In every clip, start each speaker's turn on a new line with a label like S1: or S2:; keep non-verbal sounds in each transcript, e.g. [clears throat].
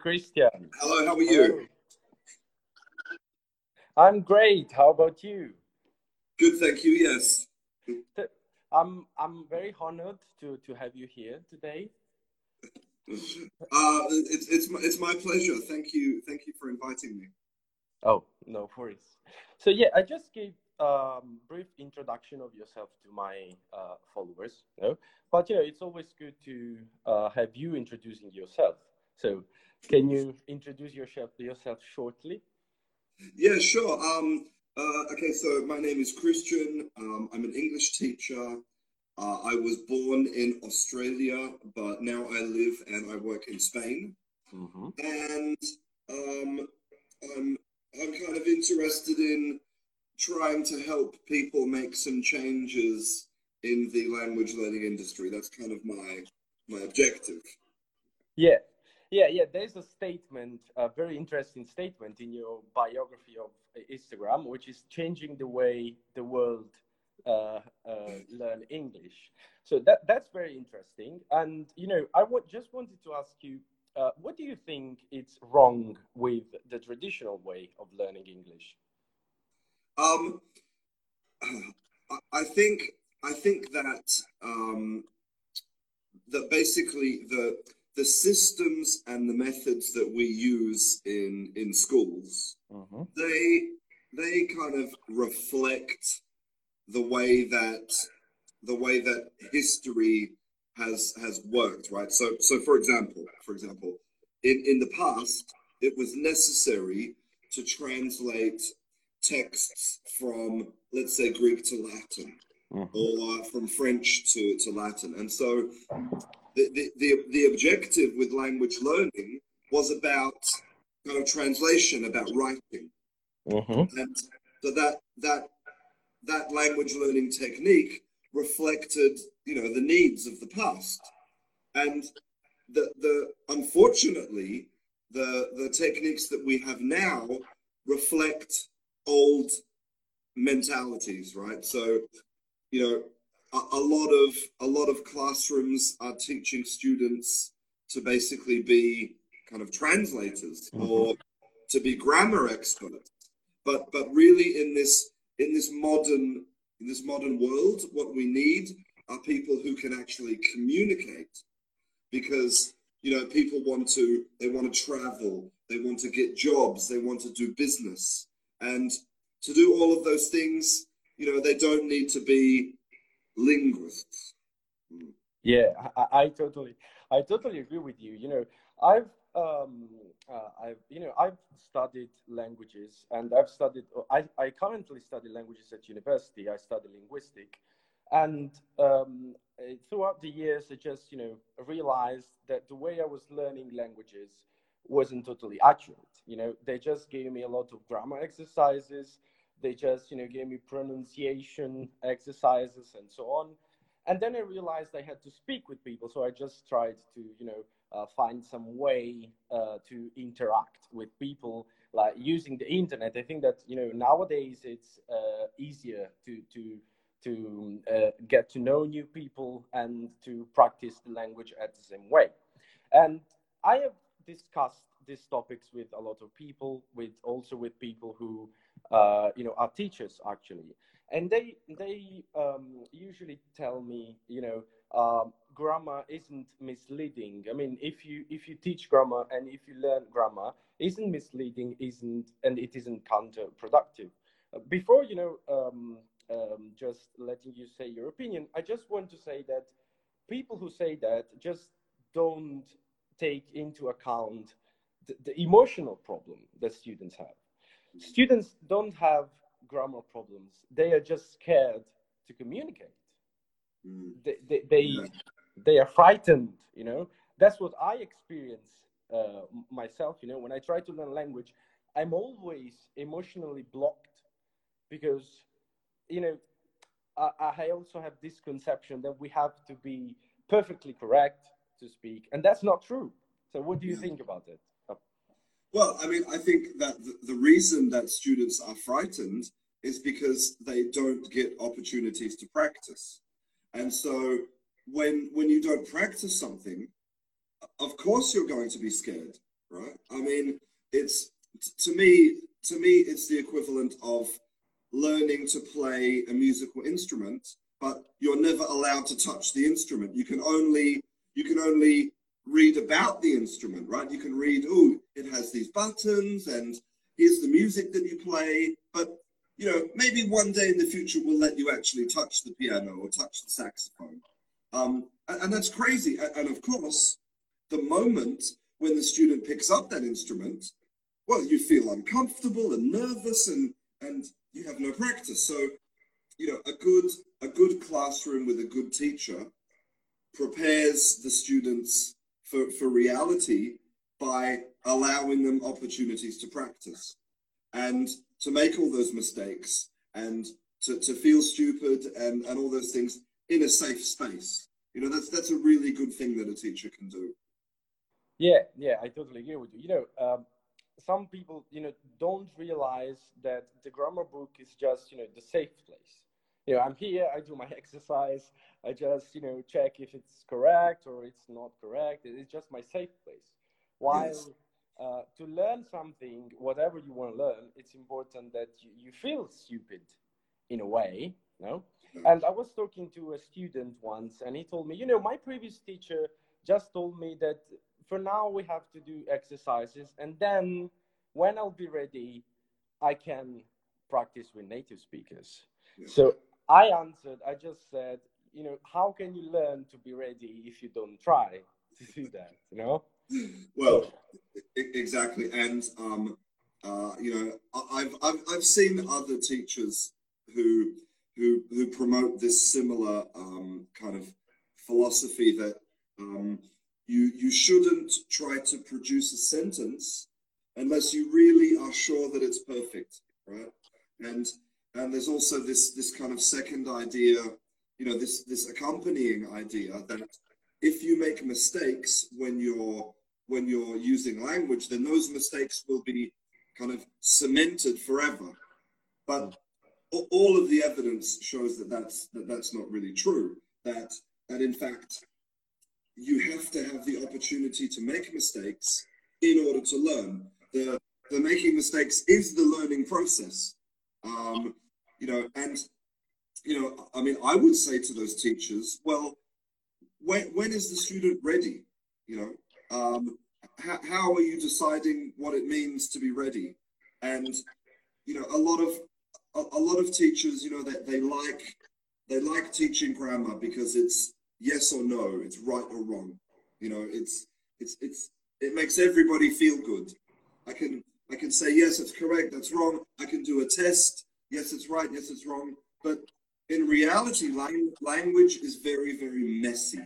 S1: Christian.
S2: Hello, how are you?
S1: I'm great. How about you?
S2: Good, thank you. Yes.
S1: I'm I'm very honored to to have you here today.
S2: Uh, it's it's it's my pleasure. Thank you, thank you for inviting me.
S1: Oh, no worries. So yeah, I just gave um brief introduction of yourself to my uh, followers, you know? but you know it's always good to uh, have you introducing yourself. So can you introduce yourself to yourself shortly?
S2: Yeah, sure. Um, uh, okay, so my name is Christian. Um, I'm an English teacher. Uh, I was born in Australia, but now I live and I work in Spain.
S1: Mm-hmm.
S2: And um, I'm I'm kind of interested in trying to help people make some changes in the language learning industry. That's kind of my my objective.
S1: Yeah, yeah, yeah. There's a statement, a very interesting statement in your biography of Instagram, which is changing the way the world uh, uh, learn English. So that that's very interesting. And you know, I w- just wanted to ask you, uh, what do you think is wrong with the traditional way of learning English?
S2: Um, I think I think that um, that basically the the systems and the methods that we use in in schools
S1: Mm-hmm.
S2: they they kind of reflect the way that the way that history has has worked right so so for example for example in in the past it was necessary to translate texts from let's say greek to latin
S1: Mm-hmm.
S2: or from french to to latin and so the, the, the, the objective with language learning was about kind of translation, about writing.
S1: Mm-hmm.
S2: And so that that that language learning technique reflected, you know, the needs of the past. And the the unfortunately, the the techniques that we have now reflect old mentalities, right? So, you know, a, a lot of a lot of classrooms are teaching students to basically be kind of translators
S1: Mhm.
S2: or to be grammar experts but but really in this in this modern in this modern world what we need are people who can actually communicate because you know people want to they want to travel they want to get jobs they want to do business and to do all of those things you know they don't need to be linguists
S1: Yeah, I, I totally, I totally agree with you. You know, I've, um, uh, I've, you know, I've studied languages, and I've studied. I, I currently study languages at university. I study linguistic, and um, throughout the years, I just, you know, realized that the way I was learning languages wasn't totally accurate. You know, they just gave me a lot of grammar exercises. They just, you know, gave me pronunciation exercises and so on and then I realized I had to speak with people, so I just tried to, you know, uh, find some way uh, to interact with people, like using the internet. I think that you know nowadays it's uh, easier to to to uh, get to know new people and to practice the language at the same way. And I have discussed these topics with a lot of people, with also with people who, uh, you know, are teachers actually. And they they um, usually tell me you know um, grammar isn't misleading. I mean if you if you teach grammar and if you learn grammar isn't misleading isn't and it isn't counterproductive. Before you know um, um, just letting you say your opinion i just want to say that people who say that just don't take into account the, the emotional problem that students have students don't have grammar problems they are just scared to communicate
S2: Mm.
S1: they they, they,
S2: Yeah.
S1: they are frightened you know that's what i experience uh, myself you know when i try to learn language i'm always emotionally blocked because you know I, I also have this conception that we have to be perfectly correct to speak and that's not true so what do you
S2: Yeah.
S1: think about it
S2: Well, I mean, I think that the, reason that students are frightened is because they don't get opportunities to practice. And so when when you don't practice something, of course you're going to be scared right? I mean, it's to me, to me, it's the equivalent of learning to play a musical instrument, but you're never allowed to touch the instrument. You can only you can only read about the instrument, right? You can read, oh, it has these buttons and here's the music that you play. But, you know, maybe one day in the future we'll let you actually touch the piano or touch the saxophone. Um, and, and that's crazy. And, and of course, the moment when the student picks up that instrument, well, you feel uncomfortable and nervous and, and you have no practice. So, you know, a good, a good classroom with a good teacher prepares the students for, for reality by allowing them opportunities to practice and to make all those mistakes and to, to feel stupid and, and all those things in a safe space. You know, that's that's a really good thing that a teacher can do.
S1: Yeah, yeah, I totally agree with you. You know, um, some people, you know, don't realize that the grammar book is just, you know, the safe place. You know, I'm here, I do my [laughs] exercise, I just, you know, check if it's correct or it's not correct. It's just my safe place. While yes. uh, to learn something, whatever you want to learn, it's important that you, you feel stupid in a way, you know? And I was talking to a student once, and he told me, you know, my previous teacher just told me that for now we have to do exercises, and then when I'll be ready, I can practice with native speakers. Yeah. So I answered, I just said, you know, how can you learn to be ready if you don't try [laughs] to do that, you know?
S2: Well, exactly. And, um, uh, you know, I've, I've, I've seen other teachers who, who, who promote this similar um, kind of philosophy that um, you, you shouldn't try to produce a sentence unless you really are sure that it's perfect, right? And and there's also this this kind of second idea you know this this accompanying idea that if you make mistakes when you're when you're using language then those mistakes will be kind of cemented forever. But all of the evidence shows that that's that that's not really true that that in fact you have to have the opportunity to make mistakes in order to learn. The the making mistakes is the learning process um, you know and you know, I mean, I would say to those teachers, well, when, when is the student ready? You know, um, how, how are you deciding what it means to be ready? And, you know, a lot of, a, a lot of teachers, you know, that they, they like, they like teaching grammar because it's yes or no, it's right or wrong. You know, it's, it's, it's, it makes everybody feel good. I can, I can say, yes, it's correct. That's wrong. I can do a test. Yes, it's right. Yes, it's wrong. But in reality, language is very, very messy.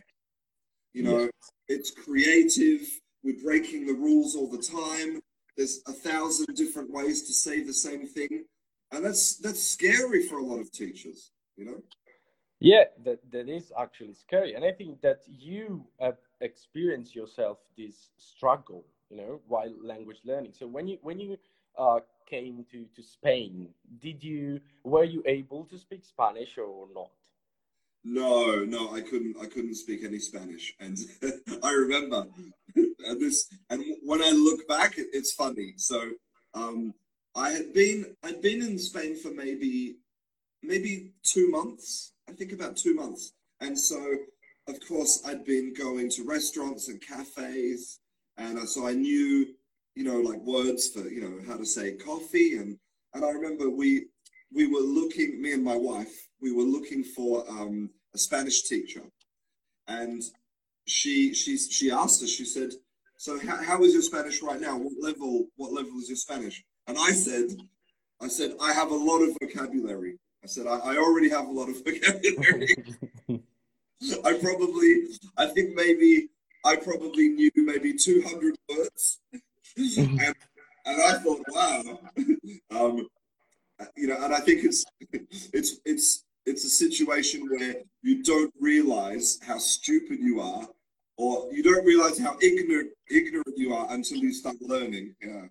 S2: You know, yes. it's creative. We're breaking the rules all the time. There's a thousand different ways to say the same thing, and that's that's scary for a lot of teachers. You know.
S1: Yeah, that that is actually scary, and I think that you have experienced yourself this struggle, you know, while language learning. So when you when you uh, came to, to Spain, did you were you able to speak Spanish or not?
S2: No, no, I couldn't. I couldn't speak any Spanish, and [laughs] I remember and this. And when I look back, it, it's funny. So um, I had been I'd been in Spain for maybe maybe two months. I think about two months, and so of course I'd been going to restaurants and cafes, and so I knew you know, like words for, you know, how to say coffee. And, and I remember we, we were looking, me and my wife, we were looking for um, a Spanish teacher. And she, she, she asked us, she said, so how, how is your Spanish right now? What level, what level is your Spanish? And I said, I said, I have a lot of vocabulary. I said, I, I already have a lot of vocabulary. [laughs] I probably, I think maybe I probably knew maybe 200 words and, and I thought, wow, um, you know, and I think it's it's it's it's a situation where you don't realize how stupid you are, or you don't realize how ignorant ignorant you are until you start learning. Yeah.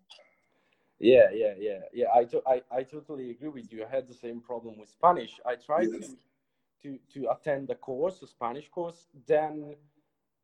S1: Yeah, yeah, yeah, yeah. I, to, I, I totally agree with you. I had the same problem with Spanish. I tried yes. to, to to attend the course, a Spanish course. Then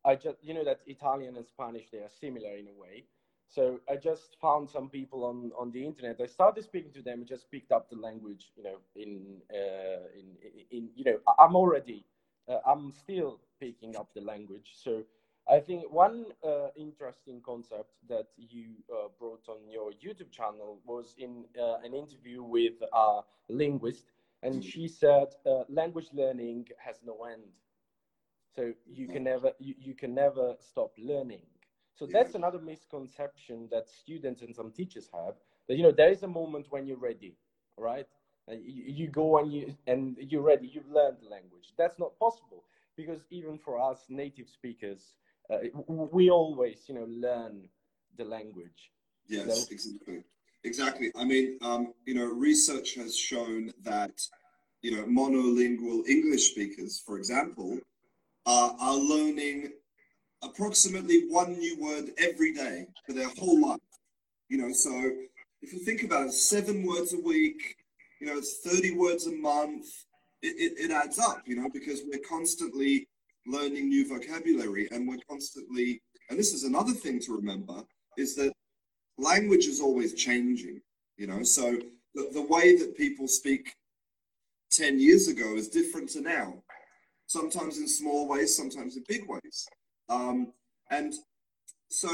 S1: I just, you know, that Italian and Spanish they are similar in a way. So I just found some people on, on the internet. I started speaking to them. And just picked up the language, you know. In uh, in in you know, I'm already, uh, I'm still picking up the language. So I think one uh, interesting concept that you uh, brought on your YouTube channel was in uh, an interview with a linguist, and she said uh, language learning has no end. So you can never you, you can never stop learning. So that's another misconception that students and some teachers have that you know there is a moment when you're ready, right? You, you go and you and you're ready. You've learned the language. That's not possible because even for us native speakers, uh, we always you know learn the language.
S2: Yes, exactly. Exactly. I mean, um, you know, research has shown that you know monolingual English speakers, for example, are, are learning approximately one new word every day for their whole life. You know, so if you think about it, seven words a week, you know, it's 30 words a month, it, it, it adds up, you know, because we're constantly learning new vocabulary and we're constantly, and this is another thing to remember, is that language is always changing, you know, so the, the way that people speak 10 years ago is different to now sometimes in small ways, sometimes in big ways. Um, and so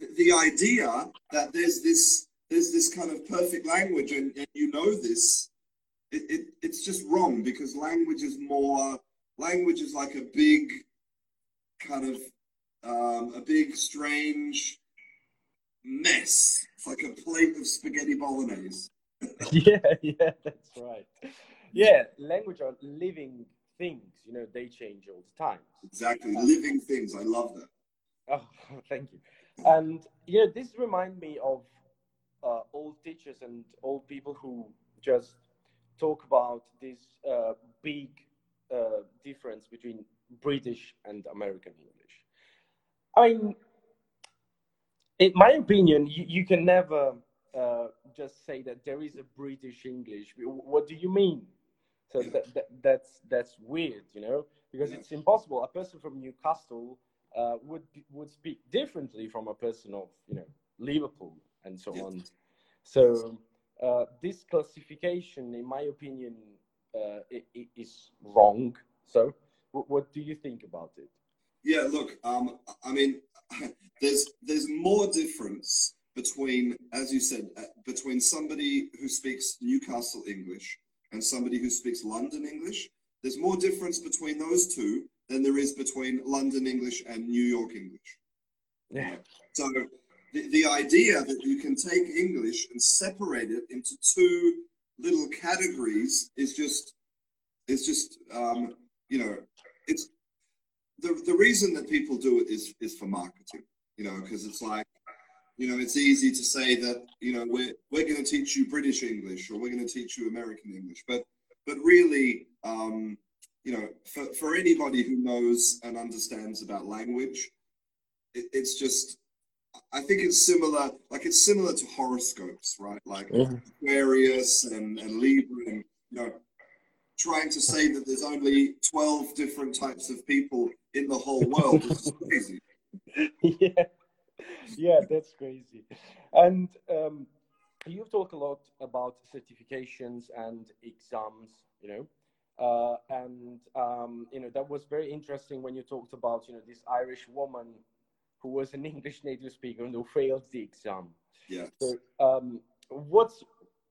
S2: th- the idea that there's this there's this kind of perfect language and, and you know this, it, it, it's just wrong because language is more language is like a big kind of um, a big strange mess. It's like a plate of spaghetti bolognese. [laughs]
S1: yeah, yeah, that's right. Yeah, language are living things, you know, they change all the time.
S2: Exactly, um, living things. I love that.
S1: Oh, [laughs] thank you. And you know, this reminds me of uh, old teachers and old people who just talk about this uh, big uh, difference between British and American English. I mean, in my opinion, you, you can never uh, just say that there is a British English. What do you mean? So that, that, that's that's weird, you know, because yeah. it's impossible. A person from Newcastle uh, would would speak differently from a person of you know Liverpool and so yeah. on. So uh, this classification, in my opinion, uh, it, it is wrong. So, what do you think about it?
S2: Yeah, look, um, I mean, [laughs] there's there's more difference between, as you said, uh, between somebody who speaks Newcastle English and somebody who speaks London English. There's more difference between those two than there is between London English and New York English.
S1: Yeah.
S2: So the, the idea that you can take English and separate it into two little categories is just is just um, you know it's the the reason that people do it is is for marketing you know because it's like you know, it's easy to say that, you know, we're, we're going to teach you British English or we're going to teach you American English. But, but really, um, you know, for, for anybody who knows and understands about language, it, it's just, I think it's similar, like it's similar to horoscopes, right? Like mm-hmm. Aquarius and, and Libra and, you know, trying to say that there's only 12 different types of people in the whole world is [laughs] crazy.
S1: yeah [laughs] yeah, that's crazy. And um, you talk a lot about certifications and exams, you know. Uh, and um, you know that was very interesting when you talked about you know this Irish woman who was an [laughs] English native speaker and who failed the exam.
S2: Yeah.
S1: So um, what's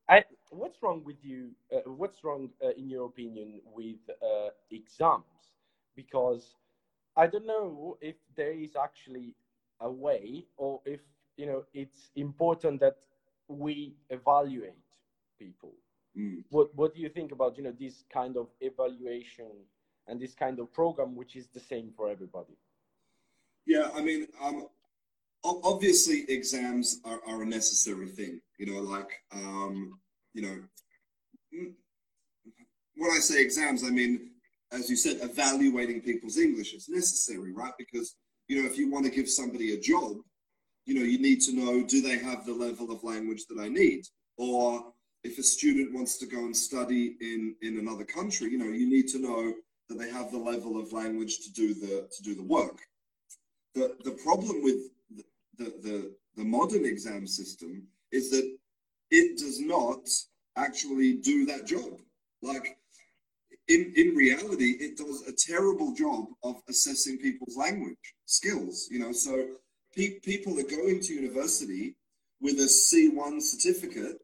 S1: I, what's wrong with you? Uh, what's wrong uh, in your opinion with uh, exams? Because I don't know if there is actually a way or if you know it's important that we evaluate people.
S2: Mm.
S1: what what do you think about you know this kind of evaluation and this kind of program which is the same for everybody?
S2: Yeah i mean um obviously exams are, are a necessary thing you know like um you know when i say exams i mean as you said evaluating people's english is necessary right? Because you know, if you want to give somebody a job, you know, you need to know do they have the level of language that I need? Or if a student wants to go and study in in another country, you know, you need to know that they have the level of language to do the to do the work. The the problem with the the, the modern exam system is that it does not actually do that job. Like in, in reality, it does a terrible job of assessing people's language skills. You know, so pe- people are going to university with a C1 certificate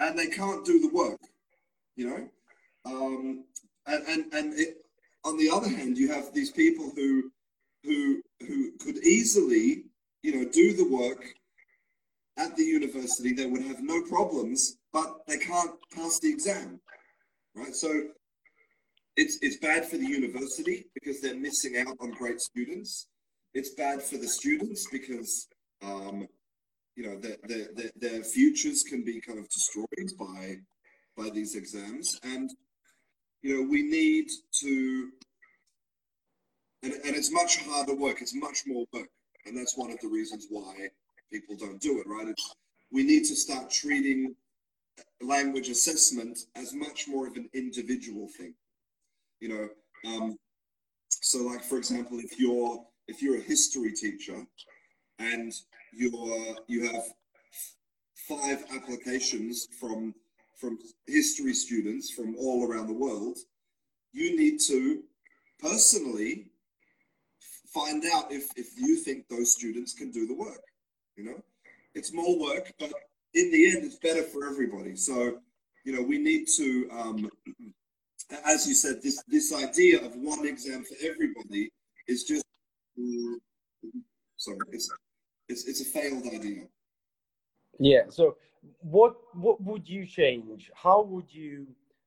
S2: and they can't do the work. You know, um, and and and it, on the other hand, you have these people who who who could easily, you know, do the work at the university. They would have no problems, but they can't pass the exam, right? So it's it's bad for the university because they're missing out on great students. It's bad for the students because um, you know their, their, their, their futures can be kind of destroyed by by these exams, and you know we need to. And, and it's much harder work. It's much more work, and that's one of the reasons why people don't do it. Right? It's, we need to start treating language assessment as much more of an individual thing you know um, so like for example if you're if you're a history teacher and you're you have five applications from from history students from all around the world you need to personally find out if if you think those students can do the work you know? It's more work but in the end it's better for everybody. So you know we need to um, as you said, this this idea of one exam for everybody is just sorry, it's it's it's a failed idea.
S1: Yeah. So, what what would you change? How would you,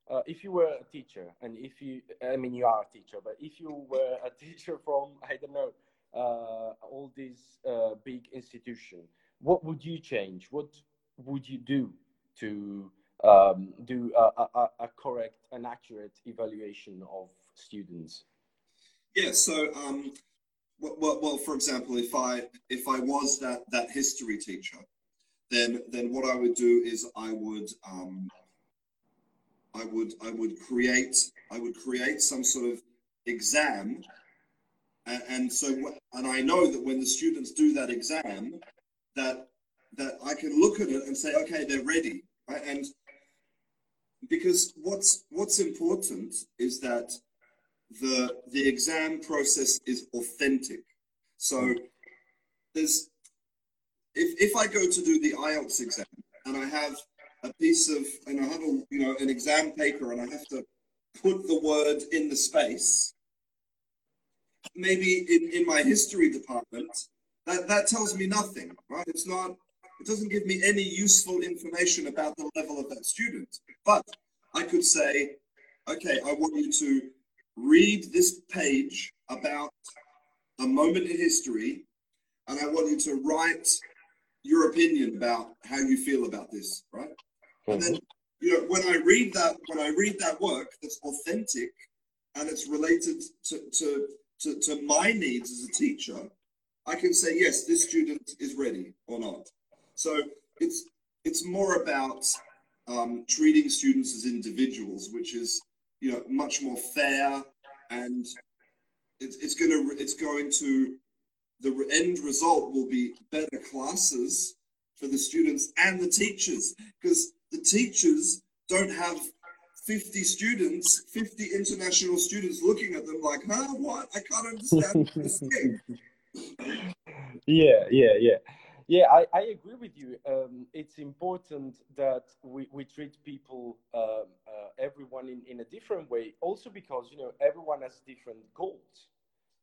S1: uh, if you were a teacher, and if you, I mean, you are a teacher, but if you were a [laughs] teacher from, I don't know, uh, all these uh, big institution, what would you change? What would you do to um, do a, a, a, correct and accurate evaluation of students?
S2: Yeah. So, um, well, well, for example, if I if I was that that history teacher, then then what I would do is I would um, I would I would create I would create some sort of exam, and, and so and I know that when the students do that exam, that that I can look at it and say, okay, they're ready, right? And because what's what's important is that the the exam process is authentic. So there's if if I go to do the IELTS exam and I have a piece of and I have a you know an exam paper and I have to put the word in the space, maybe in, in my history department, that, that tells me nothing, right? It's not it doesn't give me any useful information about the level of that student. But I could say, okay, I want you to read this page about a moment in history, and I want you to write your opinion about how you feel about this, right? Mm-hmm. And then, you know, when I read that, when I read that work that's authentic and it's related to, to, to, to my needs as a teacher, I can say, yes, this student is ready or not. So it's it's more about um, treating students as individuals, which is you know much more fair and it's, it's going to it's going to the end result will be better classes for the students and the teachers because the teachers don't have 50 students 50 international students looking at them like huh what? I can't understand this thing [laughs]
S1: yeah yeah yeah yeah, I, I agree with you. Um, it's important that we, we treat people, um, uh, everyone in, in a different way, also because, you know, everyone has different goals.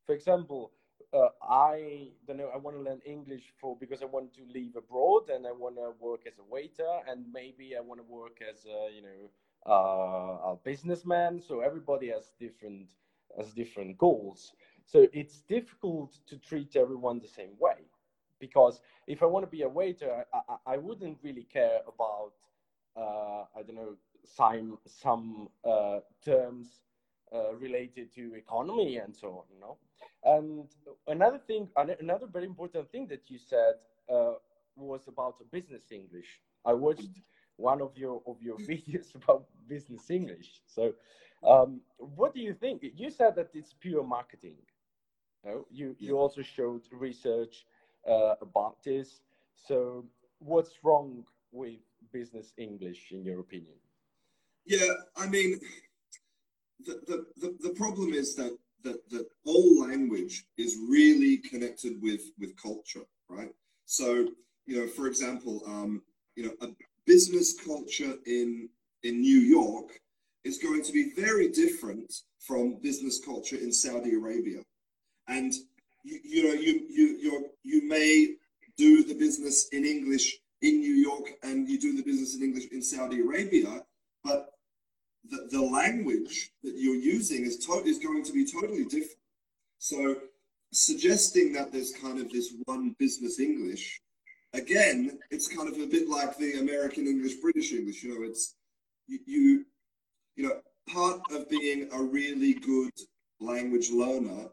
S1: For example, uh, I don't know, I want to learn English for because I want to live abroad and I want to work as a waiter and maybe I want to work as a, you know, uh, a businessman. So everybody has different, has different goals. So it's difficult to treat everyone the same way because if I want to be a waiter, I, I, I wouldn't really care about uh, I don't know some some uh, terms uh, related to economy and so on. You know, and another thing, another very important thing that you said uh, was about business English. I watched one of your of your [laughs] videos about business English. So, um, what do you think? You said that it's pure marketing. No? You you also showed research uh, about this. So, what's wrong with business English, in your opinion?
S2: Yeah, I mean, the, the, the, the problem is that, that, that all language is really connected with, with culture, right? So, you know, for example, um, you know, a business culture in, in New York is going to be very different from business culture in Saudi Arabia. And you, you know, you you you you may do the business in English in New York and you do the business in English in Saudi Arabia, but the, the language that you're using is to- is going to be totally different. So suggesting that there's kind of this one business English, again, it's kind of a bit like the American English, British English. You know, it's you, you you know, part of being a really good language learner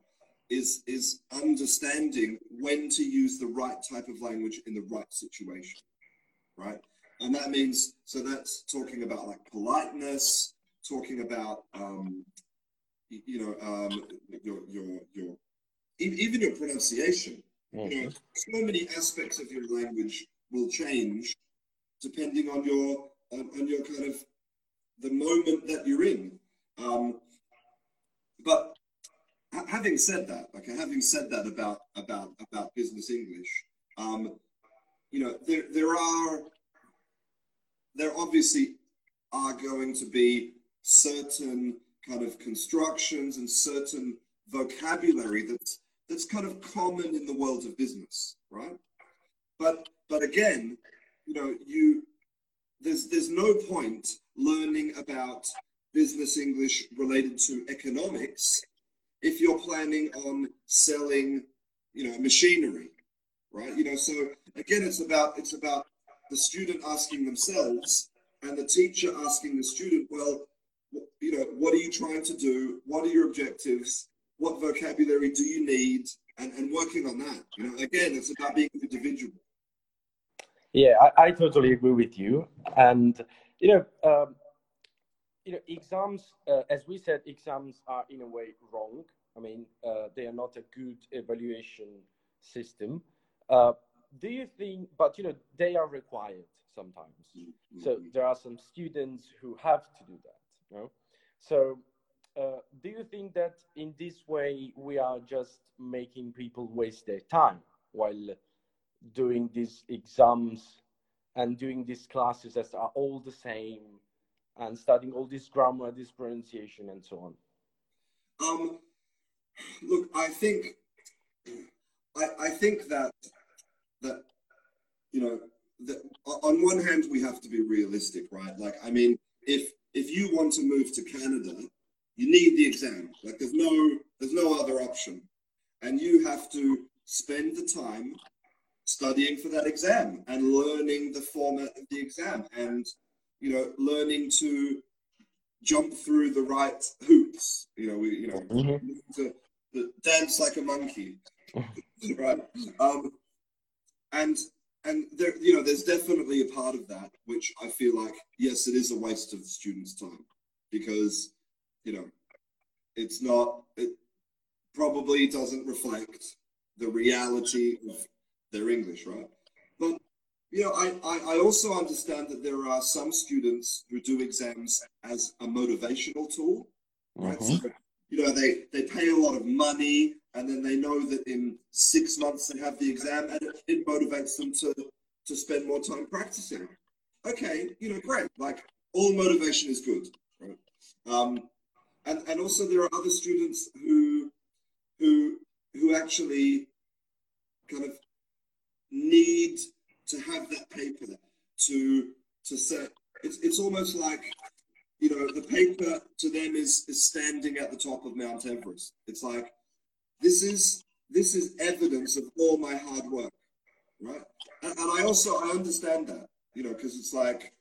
S2: is is understanding when to use the right type of language in the right situation, right? And that means so that's talking about like politeness, talking about um, you know um, your your your even your pronunciation. Mm-hmm. You know, mm-hmm. so many aspects of your language will change depending on your on, on your kind of the moment that you're in. Um, but having said that, like having said that about about about business English, um, you know, there there are there obviously are going to be certain kind of constructions and certain vocabulary that's that's kind of common in the world of business, right? But but again, you know, you there's there's no point learning about business English related to economics if you're planning on selling, you know, machinery, right? You know, so again, it's about it's about the student asking themselves and the teacher asking the student, well, you know, what are you trying to do? What are your objectives? What vocabulary do you need? And, and working on that. You know, again, it's about being individual.
S1: Yeah, I, I totally agree with you. And you know, um, you know, exams, uh, as we said, exams are in a way wrong. I mean, uh, they are not a good evaluation system. Uh, do you think? But you know, they are required sometimes. Mm-hmm. So there are some students who have to do that. You know? So, uh, do you think that in this way we are just making people waste their time while doing these exams and doing these classes that are all the same and studying all this grammar, this pronunciation, and so on?
S2: Um, look, I think, I, I think that that you know, that on one hand we have to be realistic, right? Like, I mean, if if you want to move to Canada, you need the exam. Like, there's no there's no other option, and you have to spend the time studying for that exam and learning the format of the exam and you know learning to jump through the right hoops you know we you know mm-hmm. to, to, dance like a monkey [laughs] right um and and there you know there's definitely a part of that which i feel like yes it is a waste of the students time because you know it's not it probably doesn't reflect the reality of their English, right? But you know, I, I, I also understand that there are some students who do exams as a motivational tool, right? Mm-hmm. So, you know, they, they pay a lot of money and then they know that in six months they have the exam and it, it motivates them to, to spend more time practicing. Okay, you know, great. Like all motivation is good, right? Um, and, and also there are other students who who who actually kind of need to have that paper to to say it's it's almost like you know the paper to them is is standing at the top of Mount Everest. It's like this is this is evidence of all my hard work, right? And, and I also I understand that you know because it's like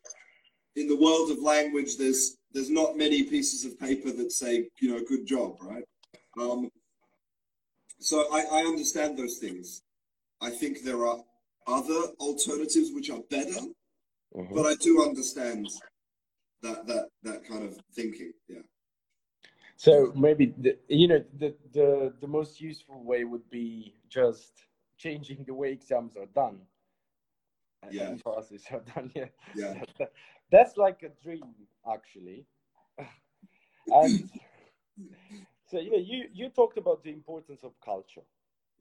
S2: in the world of language there's there's not many pieces of paper that say you know good job, right? Um, so I, I understand those things. I think there are other alternatives which are better, mm-hmm. but I do understand that that that kind of thinking. Yeah.
S1: So maybe the, you know the, the the most useful way would be just changing the way exams are done.
S2: Yeah. [laughs]
S1: emphasis I've done. Yeah,
S2: Yeah. [laughs]
S1: that's like a dream actually. [laughs] and so yeah, you you talked about the importance of culture.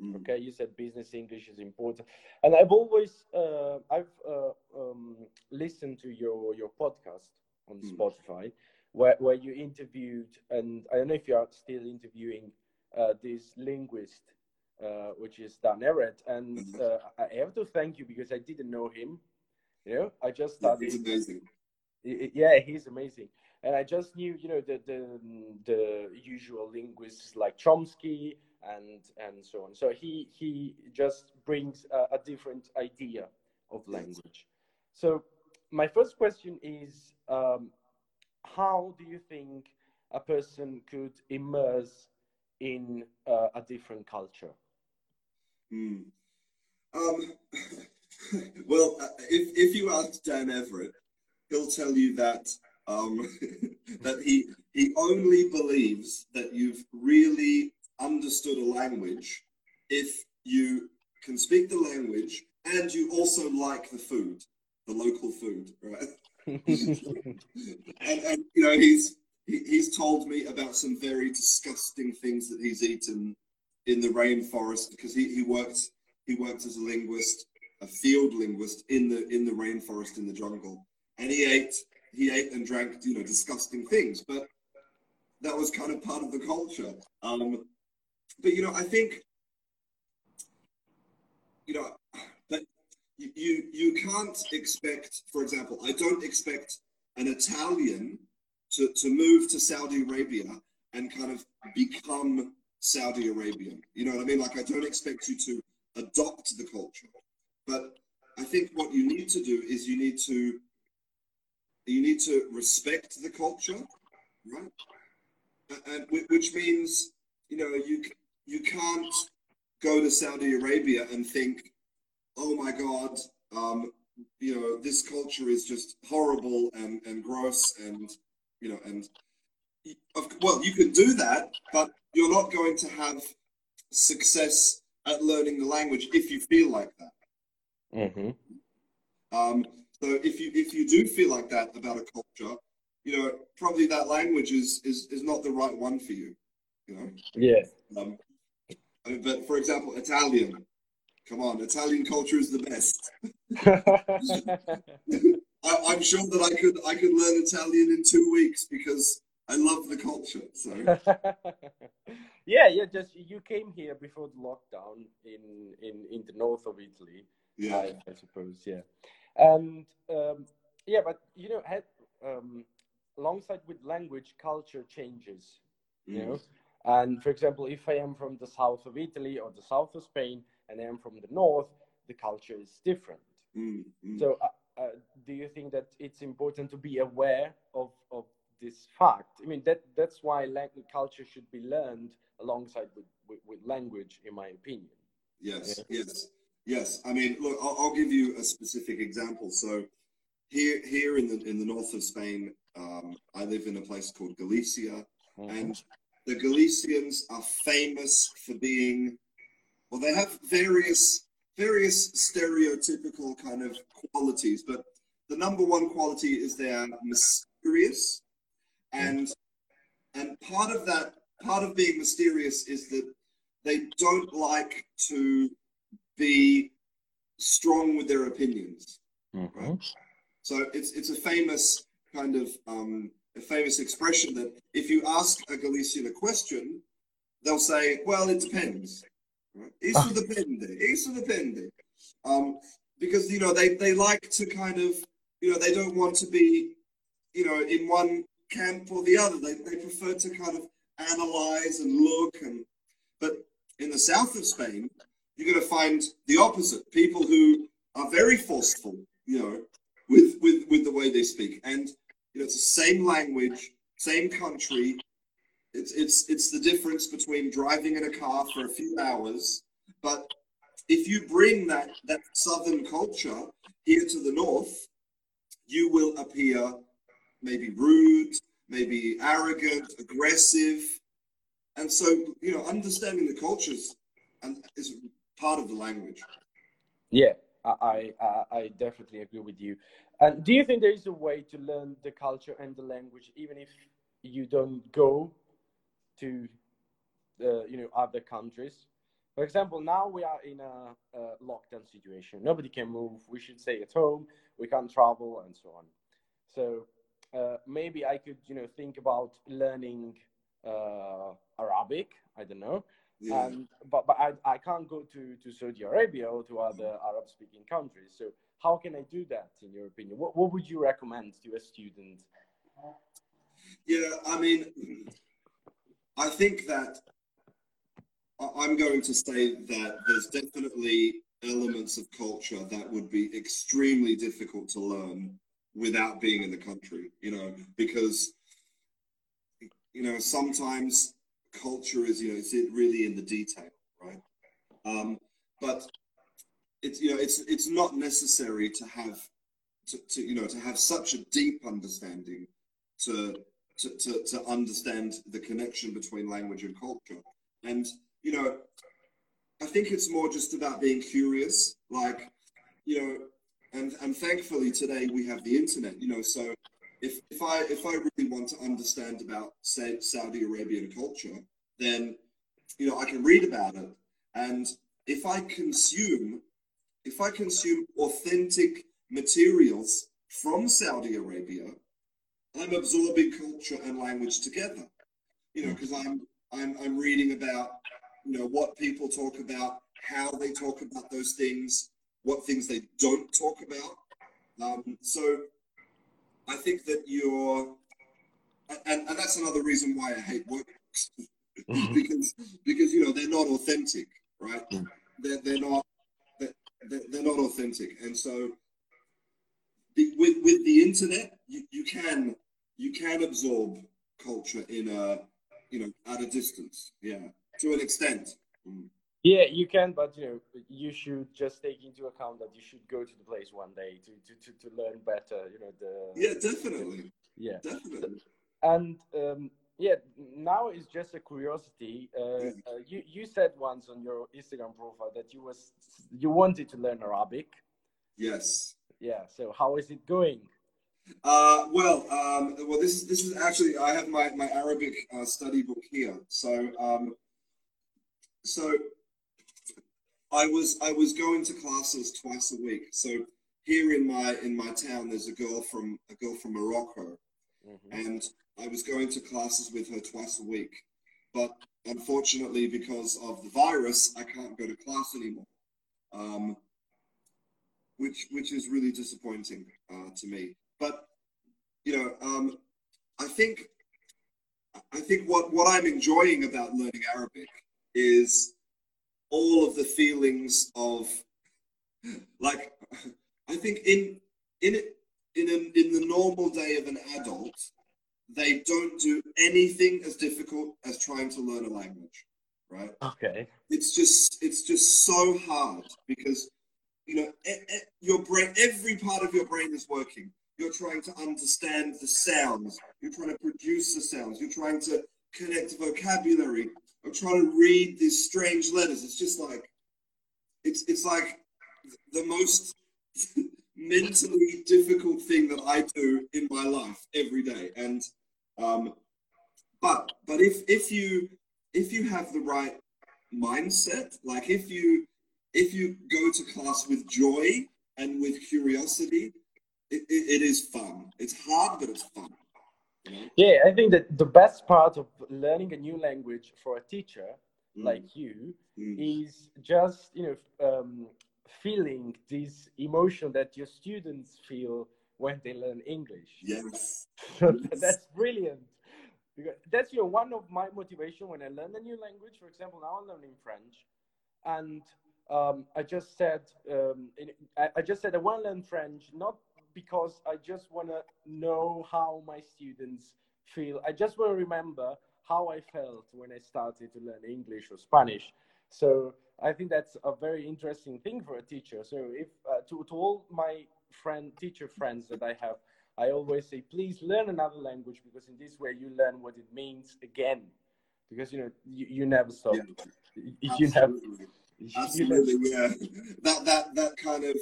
S2: Mm.
S1: Okay, you said business English is important, and I've always uh, I've uh, um, listened to your your podcast on
S2: Mm.
S1: Spotify, where where you interviewed, and I don't know if you are still interviewing uh, this linguist, uh, which is Dan Everett, and
S2: Mhm.
S1: uh, I have to thank you because I didn't know him. You know, I just
S2: Yeah,
S1: studied.
S2: It's amazing.
S1: I- I- yeah he's amazing and i just knew you know the the, the usual linguists like chomsky and and so on. So he he just brings a, a different idea of language. So my first question is um, how do you think a person could immerse in uh, a different culture?
S2: Mm. Um, [laughs] well, uh, if if you ask Dan Everett, he'll tell you that um, [laughs] that he he only believes that you've really understood a language if you can speak the language and you also like the food, the local food, right? and, and you know he's he, he's told me about some very disgusting things that he's eaten in the rainforest because he, he worked he worked as a linguist a field linguist in the in the rainforest in the jungle. And he ate he ate and drank you know disgusting things. But that was kind of part of the culture. Um but you know i think you know you you, can't expect for example i don't expect an italian to, to move to saudi arabia and kind of become saudi arabian. You know what i mean? Like i don't expect you to adopt the culture. But i think what you need to do is you need to you need to respect the culture right? A- and which means you know you you can't go to saudi arabia and think oh my god um you know this culture is just horrible and and gross and you know and of, well you can do that but you're not going to have success at learning the language if you feel like that
S1: mm-hmm.
S2: um, so if you if you do feel like that about a culture, you know probably that language is is is not the right one for you. You know,
S1: yeah
S2: um, but for example, Italian. Come on, Italian culture is the best. [laughs] I, I'm sure that I could I could learn Italian in two weeks because I love the culture. So [laughs]
S1: yeah, yeah. Just you came here before the lockdown in in in the north of Italy,
S2: yeah,
S1: I, I suppose. Yeah, and um, yeah, but you know, had, um, alongside with language, culture changes. You
S2: Mm.
S1: know, and for example, if I am from the south of Italy or the south of Spain, and I am from the north, the culture is different.
S2: Mm, mm.
S1: So, uh, uh, do you think that it's important to be aware of, of this fact? I mean, that that's why language culture should be learned alongside with, with, with language, in my opinion.
S2: Yes, yes, yes. I mean, look, I'll, I'll give you a specific example. So, here, here in the in the north of Spain, um, I live in a place called Galicia, and the Galicians are famous for being, well, they have various various stereotypical kind of qualities, but the number one quality is they are mysterious, and and part of that part of being mysterious is that they don't like to be strong with their opinions.
S1: Mhm.
S2: So it's it's a famous kind of um, a famous expression that if you ask a Galician a question, they'll say, "Well, it depends." Right? Isso depende. Isso depende. Um, because you know they they like to kind of you know they don't want to be you know in one camp or the other. They they prefer to kind of analyze and look and but in the south of Spain, you're going to find the opposite. People who are very forceful, you know, with with with the way they speak, and you know, it's the same language, same country. It's it's it's the difference between driving in a car for a few hours, but if you bring that that southern culture here to the north, you will appear maybe rude, maybe arrogant, aggressive, and so you know, understanding the cultures is part of the language.
S1: Yeah, I, I, I definitely agree with you. And do you think there is a way to learn the culture and the language even if you don't go to the you know other countries? For example, now we are in a, a lockdown situation. Nobody can move. We should stay at home. We can't travel and so on. So uh, maybe I could you know think about learning uh, Arabic. I don't know yeah. And but but I, I can't go to, to Saudi Arabia or to other mm-hmm. Arab speaking countries. So how can I do that in your opinion? What what would you recommend to a student?
S2: Yeah, I mean I think that I'm going to say that there's definitely elements of culture that would be extremely difficult to learn without being in the country, you know, because you know sometimes culture is, you know, it's really in the detail, right? Um, but it's, you know, it's it's not necessary to have to, to you know to have such a deep understanding to, to to to understand the connection between language and culture. And you know, I think it's more just about being curious, like you know, and and thankfully today we have the internet, you know, so if, if I if I really want to understand about say Saudi Arabian culture, then you know I can read about it. And if I consume if I consume authentic materials from Saudi Arabia, I'm absorbing culture and language together. You know, because I'm I'm I'm reading about you know what people talk about, how they talk about those things, what things they don't talk about. Um, so I think that you're, and, and that's another reason why I hate workbooks mm-hmm. [laughs] because because you know they're not authentic, right? Mm. They're, they're not they're, they're not authentic, and so the, with with the internet, you, you can you can absorb culture in a you know at a distance, yeah, to an extent.
S1: Mm. Yeah, you can, but you know, you should just take into account that you should go to the place one day to to, to, to learn better. You know the.
S2: Yeah, definitely.
S1: Yeah,
S2: definitely.
S1: And um, yeah, now it's just a curiosity. Uh, uh, you you said once on your Instagram profile that you was you wanted to learn Arabic.
S2: Yes.
S1: Yeah. So how is it going?
S2: Uh, well, um, well, this is this is actually I have my my Arabic uh, study book here. So um, so I was I was going to classes twice a week. So here in my in my town, there's a girl from a girl from Morocco, mm-hmm. and I was going to classes with her twice a week. But unfortunately, because of the virus, I can't go to class anymore, um, which which is really disappointing uh, to me. But you know, um, I think I think what what I'm enjoying about learning Arabic is all of the feelings of like I think in in in an, in the normal day of an adult, they don't do anything as difficult as trying to learn a language, right?
S1: Okay.
S2: It's just it's just so hard because you know your brain, every part of your brain is working. You're trying to understand the sounds. You're trying to produce the sounds. You're trying to connect vocabulary. I'm trying to read these strange letters. It's just like it's it's like the most [laughs] mentally difficult thing that I do in my life every day. And um, but but if if you if you have the right mindset, like if you if you go to class with joy and with curiosity, it, it, it is fun. It's hard, but it's fun.
S1: Yeah, I think that the best part of learning a new language for a teacher mm. like you mm. is just you know um, feeling this emotion that your students feel when they learn English.
S2: Yes. [laughs]
S1: So yes. that's brilliant. Because that's your one of my motivation when I learn a new language. For example, now I'm learning French, and um, I just said um, I, I just said I want to learn French not because I just want to know how my students feel. I just want to remember how I felt when I started to learn English or Spanish. So I think that's a very interesting thing for a teacher. So if uh, to, to all my friend teacher friends that I have, I always say, please learn another language because in this way you learn what it means again. Because you know you, you never stop. Yeah. You never
S2: absolutely, yeah. That that that kind of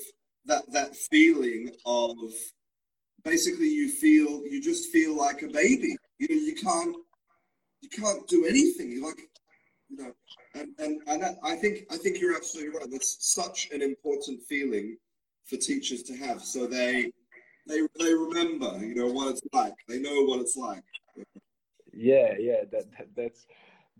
S2: that that feeling of basically you feel you just feel like a baby. You know, you can't you can't do anything. You like you know, and and and I think I think you're absolutely right. That's such an important feeling for teachers to have, so they they they remember, you know, what it's like. They know what it's like.
S1: Yeah, yeah, that, that that's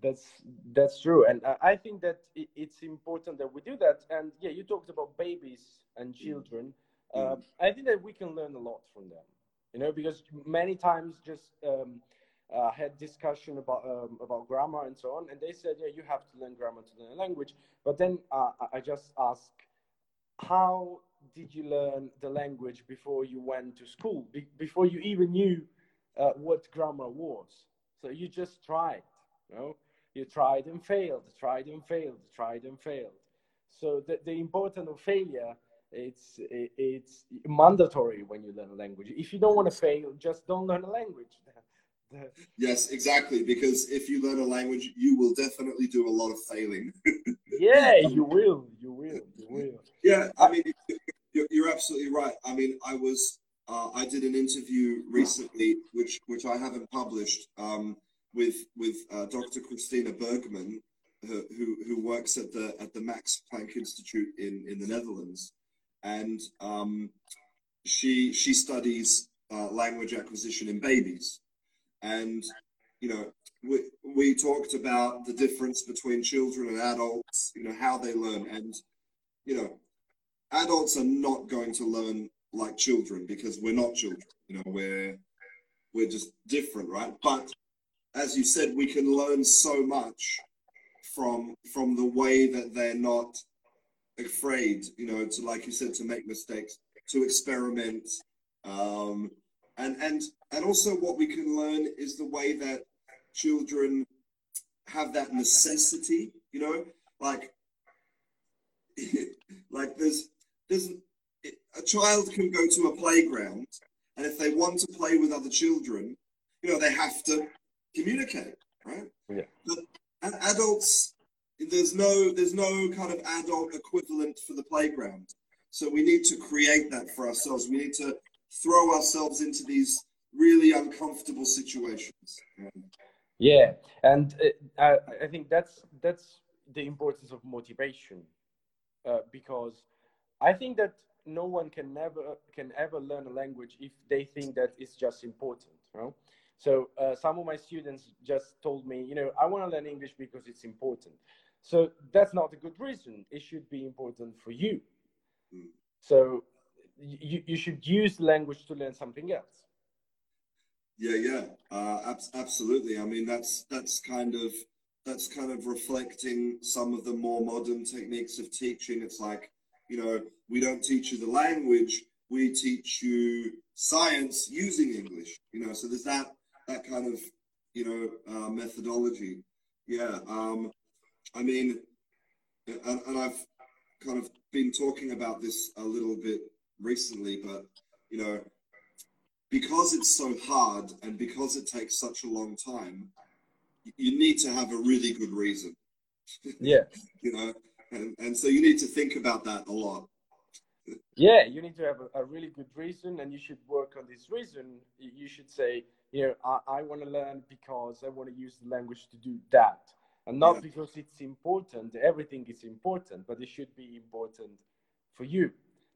S1: that's that's true, and I think that it's important that we do that. And yeah, you talked about babies and children. Mm. Uh, I think that we can learn a lot from them. You know, because many times just um, uh, had discussion about um, about grammar and so on, and they said, yeah, you have to learn grammar to learn a language. But then uh, I just ask, how did you learn the language before you went to school? Be- before you even knew uh, what grammar was? So you just tried, you know. You tried and failed, tried and failed, tried and failed. So the, the importance of failure it's it's mandatory when you learn a language. If you don't want to fail, just don't learn a language. [laughs]
S2: yes, exactly. Because if you learn a language, you will definitely do a lot of failing. [laughs]
S1: yeah, you will. You will. You will.
S2: Yeah, I mean, you're, you're absolutely right. I mean, I was uh, I did an interview recently, which which I haven't published, um, with with uh, Dr. Christina Bergmann, who, who, who works at the at the Max Planck Institute in in the Netherlands, and um, she she studies uh, language acquisition in babies, and you know we we talked about the difference between children and adults, you know how they learn, and you know adults are not going to learn like children because we're not children, you know we're we're just different, right? But as you said, we can learn so much from from the way that they're not afraid, you know, to like you said, to make mistakes, to experiment, um, and and and also what we can learn is the way that children have that necessity, you know, like [laughs] like there's there's a child can go to a playground and if they want to play with other children, you know, they have to communicate, right?
S1: Yeah.
S2: But adults there's no there's no kind of adult equivalent for the playground so we need to create that for ourselves we need to throw ourselves into these really uncomfortable situations
S1: yeah and uh, I, I think that's that's the importance of motivation uh, because i think that no one can never can ever learn a language if they think that it's just important you know so uh, some of my students just told me you know i want to learn english because it's important so that's not a good reason. It should be important for you. Mm. So you, you should use language to learn something else.
S2: Yeah, yeah, uh, ab- absolutely. I mean, that's that's kind of that's kind of reflecting some of the more modern techniques of teaching. It's like, you know, we don't teach you the language, we teach you science using English. You know, so there's that that kind of you know uh, methodology. Yeah. Um, I mean, and, and I've kind of been talking about this a little bit recently, but you know, because it's so hard and because it takes such a long time, you need to have a really good reason.
S1: Yeah. [laughs]
S2: you know, and, and so you need to think about that a lot.
S1: yeah, you need to have a, a, really good reason and you should work on this reason. You should say, you know, I, I want to learn because I want to use the language to do that and not yeah. because it's important everything is important but it should be important for you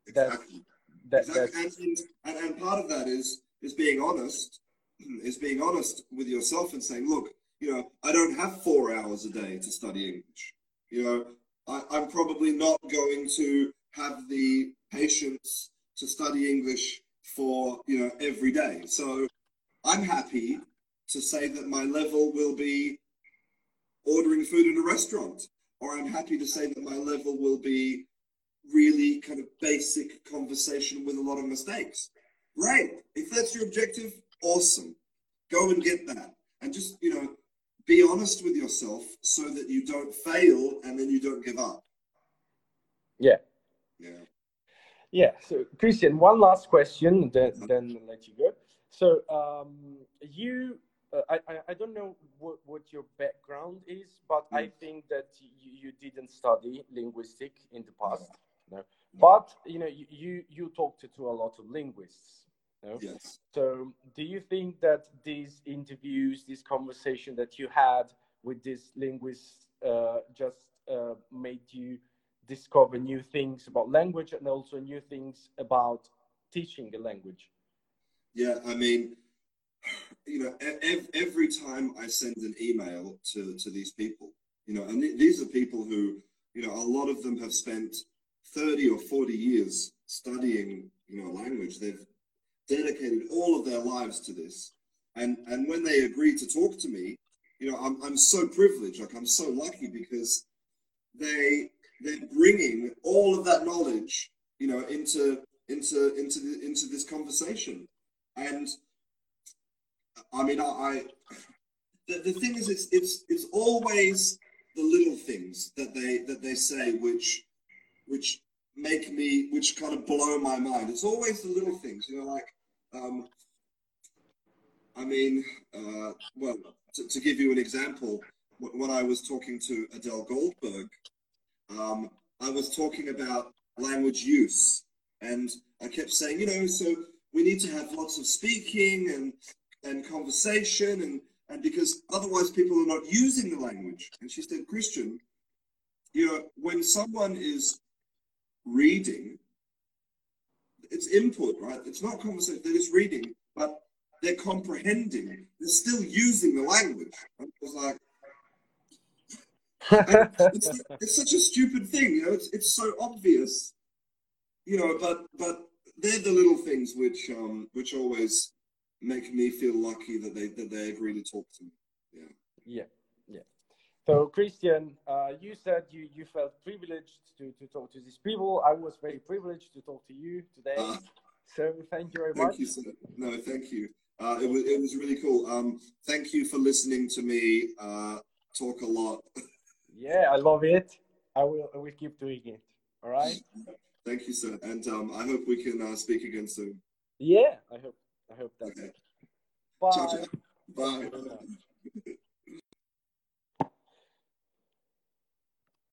S2: exactly. That, exactly. And, and, and part of that is is being honest [clears throat] is being honest with yourself and saying look you know i don't have four hours a day to study english you know I, i'm probably not going to have the patience to study english for you know every day so i'm happy to say that my level will be ordering food in a restaurant, or I'm happy to say that my level will be really kind of basic conversation with a lot of mistakes. Great. If that's your objective, awesome. Go and get that. And just, you know, be honest with yourself so that you don't fail and then you don't give up.
S1: Yeah.
S2: Yeah.
S1: Yeah. So, Christian, one last question, then, then I'll let you go. So, um, you uh, I, I don't know what, what your background is, but mm. I think that you, you didn't study linguistic in the past. No. But you know, you, you, talked to, to a lot of linguists. No?
S2: Yes.
S1: So do you think that these interviews, this conversation that you had with these linguists uh, just uh, made you discover new things about language and also new things about teaching a language?
S2: Yeah, I mean, you know, every time I send an email to, to these people, you know, and these are people who, you know, a lot of them have spent 30 or 40 years studying, you know, language. They've dedicated all of their lives to this. And, and when they agree to talk to me, you know, I'm, I'm so privileged. Like I'm so lucky because they, they're bringing all of that knowledge, you know, into, into, into, the, into this conversation. And I mean, I, I the, the thing is, it's it's it's always the little things that they that they say which which make me which kind of blow my mind. It's always the little things, you know, like um, I mean, uh, well, to, to, give you an example, when I was talking to Adele Goldberg, um, I was talking about language use, and I kept saying, you know, so we need to have lots of speaking and and conversation and and because otherwise people are not using the language. And she said, Christian, you know, when someone is reading, it's input, right? It's not conversation, they're just reading, but they're comprehending, they're still using the language. I was like, it's, it's such a stupid thing, you know, it's, it's so obvious, you know, but but they're the little things which um which always make me feel lucky that they that they agree to talk to me. Yeah.
S1: Yeah. Yeah. So Christian, uh, you said you, you felt privileged to, to talk to these people. I was very privileged to talk to you today. Uh, so thank you very
S2: thank
S1: much.
S2: You, sir. No, thank you. Uh, it was it was really cool. Um, thank you for listening to me uh, talk a lot. [laughs]
S1: yeah, I love it. I will I will keep doing it. All right. [laughs]
S2: Thank you, sir. And um, I hope we can uh, speak again soon.
S1: Yeah, I hope. I hope that's okay. it.
S2: Bye. Ciao, ciao. Bye.